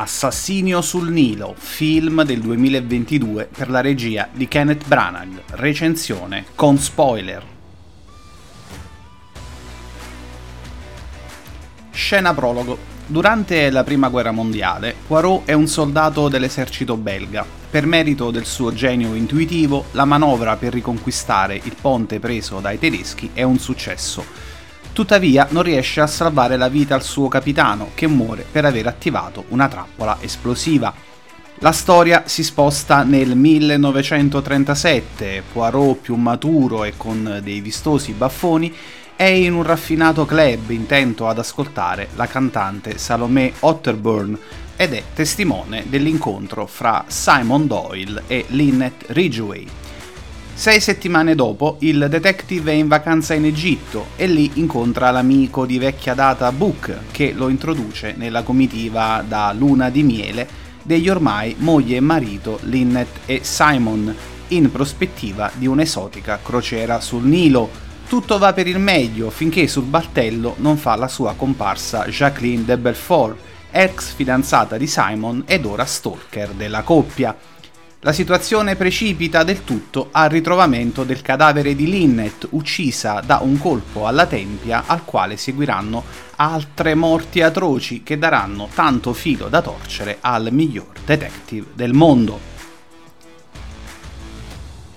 Assassinio sul Nilo, film del 2022 per la regia di Kenneth Branagh, recensione con spoiler. Scena prologo. Durante la prima guerra mondiale, Poirot è un soldato dell'esercito belga. Per merito del suo genio intuitivo, la manovra per riconquistare il ponte preso dai tedeschi è un successo Tuttavia non riesce a salvare la vita al suo capitano, che muore per aver attivato una trappola esplosiva. La storia si sposta nel 1937, Poirot più maturo e con dei vistosi baffoni è in un raffinato club intento ad ascoltare la cantante Salomé Otterburn ed è testimone dell'incontro fra Simon Doyle e Lynette Ridgway, sei settimane dopo, il detective è in vacanza in Egitto e lì incontra l'amico di vecchia data Book, che lo introduce nella comitiva da luna di miele degli ormai moglie e marito Lynette e Simon, in prospettiva di un'esotica crociera sul Nilo. Tutto va per il meglio finché sul battello non fa la sua comparsa Jacqueline de Belfort, ex fidanzata di Simon ed ora stalker della coppia. La situazione precipita del tutto al ritrovamento del cadavere di Lynette uccisa da un colpo alla tempia al quale seguiranno altre morti atroci che daranno tanto filo da torcere al miglior detective del mondo.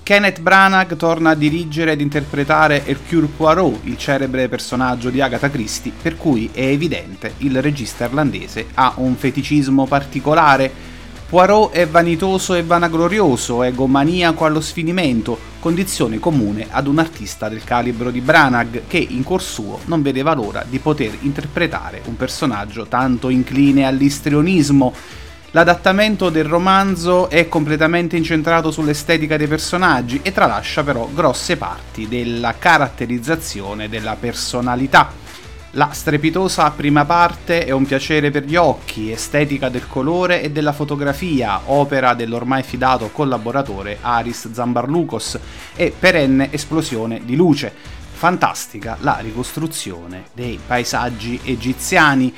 Kenneth Branagh torna a dirigere ed interpretare Hercule Poirot, il celebre personaggio di Agatha Christie, per cui è evidente il regista irlandese ha un feticismo particolare Poirot è vanitoso e vanaglorioso, egomaniaco allo sfinimento, condizione comune ad un artista del calibro di Branagh che in cuor suo non vedeva l'ora di poter interpretare un personaggio tanto incline all'istrionismo. L'adattamento del romanzo è completamente incentrato sull'estetica dei personaggi e tralascia però grosse parti della caratterizzazione della personalità. La strepitosa prima parte è un piacere per gli occhi, estetica del colore e della fotografia, opera dell'ormai fidato collaboratore Aris Zambarlucos e perenne esplosione di luce. Fantastica la ricostruzione dei paesaggi egiziani.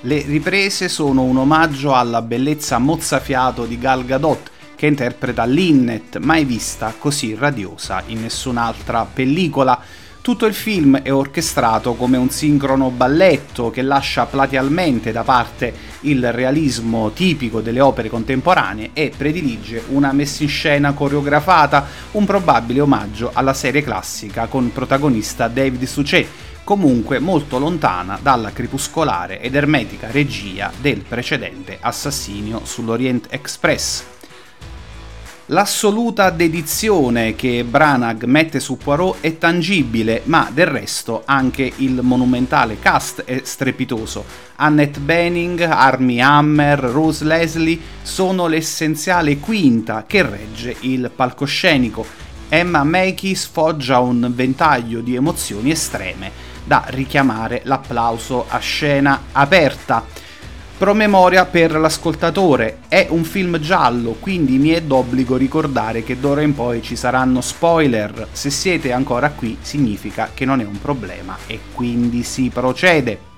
Le riprese sono un omaggio alla bellezza mozzafiato di Gal Gadot, che interpreta Linnet, mai vista così radiosa in nessun'altra pellicola. Tutto il film è orchestrato come un sincrono balletto che lascia platealmente da parte il realismo tipico delle opere contemporanee e predilige una messa in scena coreografata, un probabile omaggio alla serie classica con protagonista David Suchet, comunque molto lontana dalla crepuscolare ed ermetica regia del precedente Assassinio sull'Orient Express. L'assoluta dedizione che Branagh mette su Poirot è tangibile, ma del resto anche il monumentale cast è strepitoso. Annette Bening, Armie Hammer, Rose Leslie sono l'essenziale quinta che regge il palcoscenico. Emma Mackey sfoggia un ventaglio di emozioni estreme da richiamare l'applauso a scena aperta. Promemoria per l'ascoltatore, è un film giallo, quindi mi è d'obbligo ricordare che d'ora in poi ci saranno spoiler. Se siete ancora qui significa che non è un problema e quindi si procede.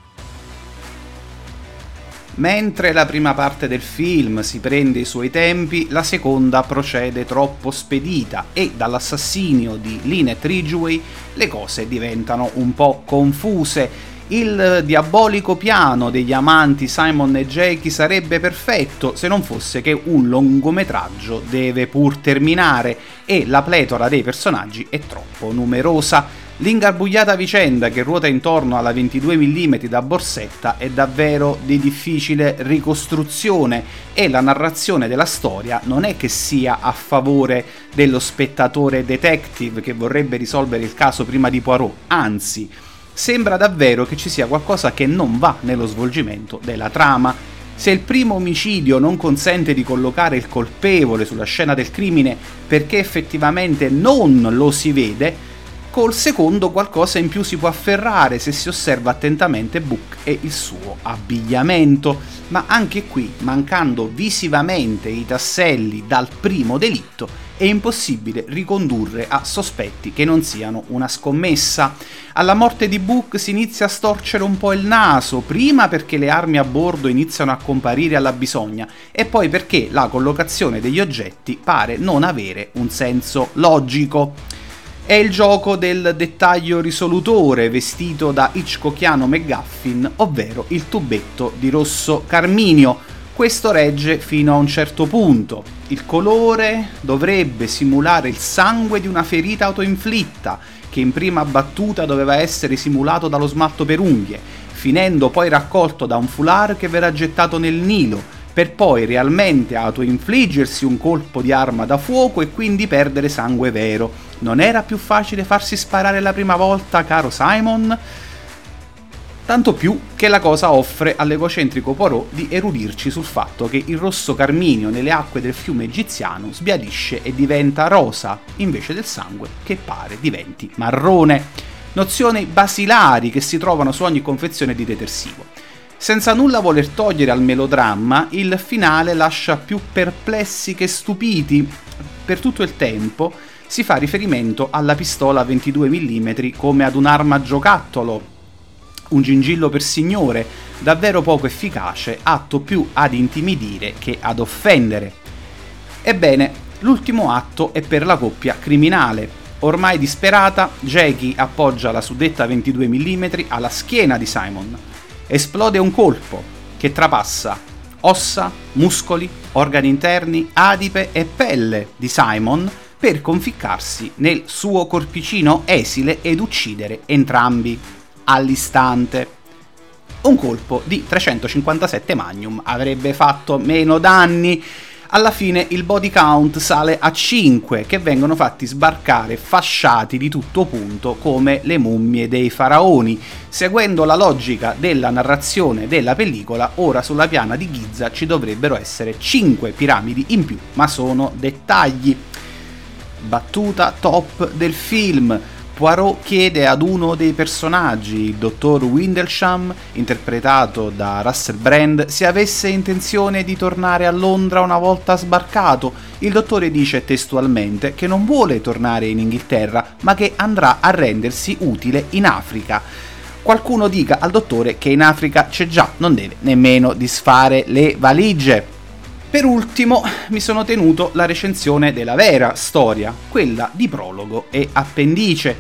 Mentre la prima parte del film si prende i suoi tempi, la seconda procede troppo spedita e dall'assassinio di Lynette Ridgway le cose diventano un po' confuse il diabolico piano degli amanti Simon e Jackie sarebbe perfetto se non fosse che un lungometraggio deve pur terminare e la pletora dei personaggi è troppo numerosa. L'ingarbugliata vicenda che ruota intorno alla 22 mm da borsetta è davvero di difficile ricostruzione e la narrazione della storia non è che sia a favore dello spettatore detective che vorrebbe risolvere il caso prima di Poirot, anzi sembra davvero che ci sia qualcosa che non va nello svolgimento della trama. Se il primo omicidio non consente di collocare il colpevole sulla scena del crimine perché effettivamente non lo si vede, col secondo qualcosa in più si può afferrare se si osserva attentamente Book e il suo abbigliamento, ma anche qui, mancando visivamente i tasselli dal primo delitto, è impossibile ricondurre a sospetti che non siano una scommessa. Alla morte di Book si inizia a storcere un po' il naso, prima perché le armi a bordo iniziano a comparire alla bisogna e poi perché la collocazione degli oggetti pare non avere un senso logico. È il gioco del dettaglio risolutore vestito da Hitchcockiano McGuffin, ovvero il tubetto di rosso carminio. Questo regge fino a un certo punto. Il colore dovrebbe simulare il sangue di una ferita autoinflitta, che in prima battuta doveva essere simulato dallo smalto per unghie, finendo poi raccolto da un foulard che verrà gettato nel Nilo, per poi realmente autoinfliggersi un colpo di arma da fuoco e quindi perdere sangue vero. Non era più facile farsi sparare la prima volta, caro Simon? Tanto più che la cosa offre all'egocentrico Poirot di erudirci sul fatto che il rosso carminio nelle acque del fiume egiziano sbiadisce e diventa rosa, invece del sangue che pare diventi marrone. Nozioni basilari che si trovano su ogni confezione di detersivo. Senza nulla voler togliere al melodramma, il finale lascia più perplessi che stupiti. Per tutto il tempo si fa riferimento alla pistola 22 mm come ad un'arma giocattolo, un gingillo per signore, davvero poco efficace, atto più ad intimidire che ad offendere. Ebbene, l'ultimo atto è per la coppia criminale. Ormai disperata, Jackie appoggia la suddetta 22 mm alla schiena di Simon. Esplode un colpo che trapassa ossa, muscoli, organi interni, adipe e pelle di Simon per conficcarsi nel suo corpicino esile ed uccidere entrambi all'istante. Un colpo di 357 Magnum avrebbe fatto meno danni. Alla fine il body count sale a 5 che vengono fatti sbarcare fasciati di tutto punto come le mummie dei faraoni. Seguendo la logica della narrazione della pellicola, ora sulla piana di Giza ci dovrebbero essere 5 piramidi in più, ma sono dettagli. Battuta top del film Poirot chiede ad uno dei personaggi, il dottor Windlesham, interpretato da Russell Brand, se avesse intenzione di tornare a Londra una volta sbarcato. Il dottore dice testualmente che non vuole tornare in Inghilterra, ma che andrà a rendersi utile in Africa. Qualcuno dica al dottore che in Africa c'è già, non deve nemmeno disfare le valigie. Per ultimo mi sono tenuto la recensione della vera storia, quella di prologo e appendice.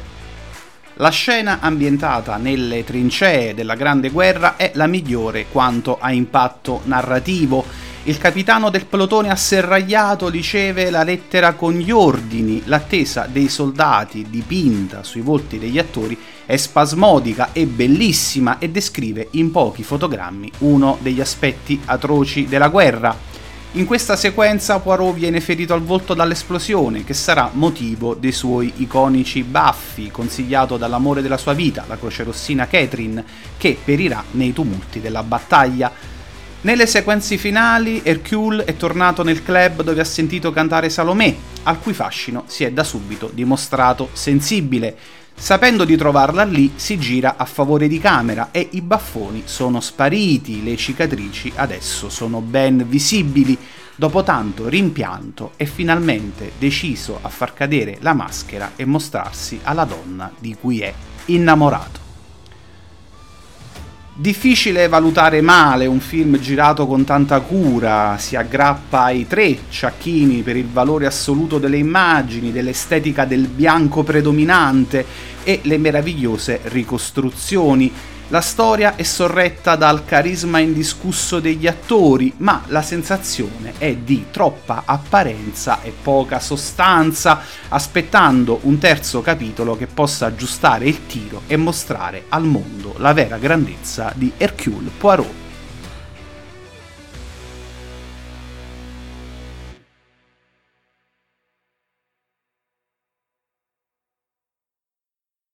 La scena ambientata nelle trincee della Grande Guerra è la migliore quanto a impatto narrativo. Il capitano del plotone asserragliato riceve la lettera con gli ordini, l'attesa dei soldati dipinta sui volti degli attori è spasmodica e bellissima e descrive in pochi fotogrammi uno degli aspetti atroci della guerra. In questa sequenza Poirot viene ferito al volto dall'esplosione, che sarà motivo dei suoi iconici baffi, consigliato dall'amore della sua vita, la crocerossina Catherine, che perirà nei tumulti della battaglia. Nelle sequenze finali, Hercule è tornato nel club dove ha sentito cantare Salomè, al cui fascino si è da subito dimostrato sensibile. Sapendo di trovarla lì, si gira a favore di camera e i baffoni sono spariti, le cicatrici adesso sono ben visibili. Dopo tanto rimpianto è finalmente deciso a far cadere la maschera e mostrarsi alla donna di cui è innamorato. Difficile valutare male un film girato con tanta cura, si aggrappa ai tre ciacchini per il valore assoluto delle immagini, dell'estetica del bianco predominante e le meravigliose ricostruzioni la storia è sorretta dal carisma indiscusso degli attori, ma la sensazione è di troppa apparenza e poca sostanza, aspettando un terzo capitolo che possa aggiustare il tiro e mostrare al mondo la vera grandezza di Hercule Poirot.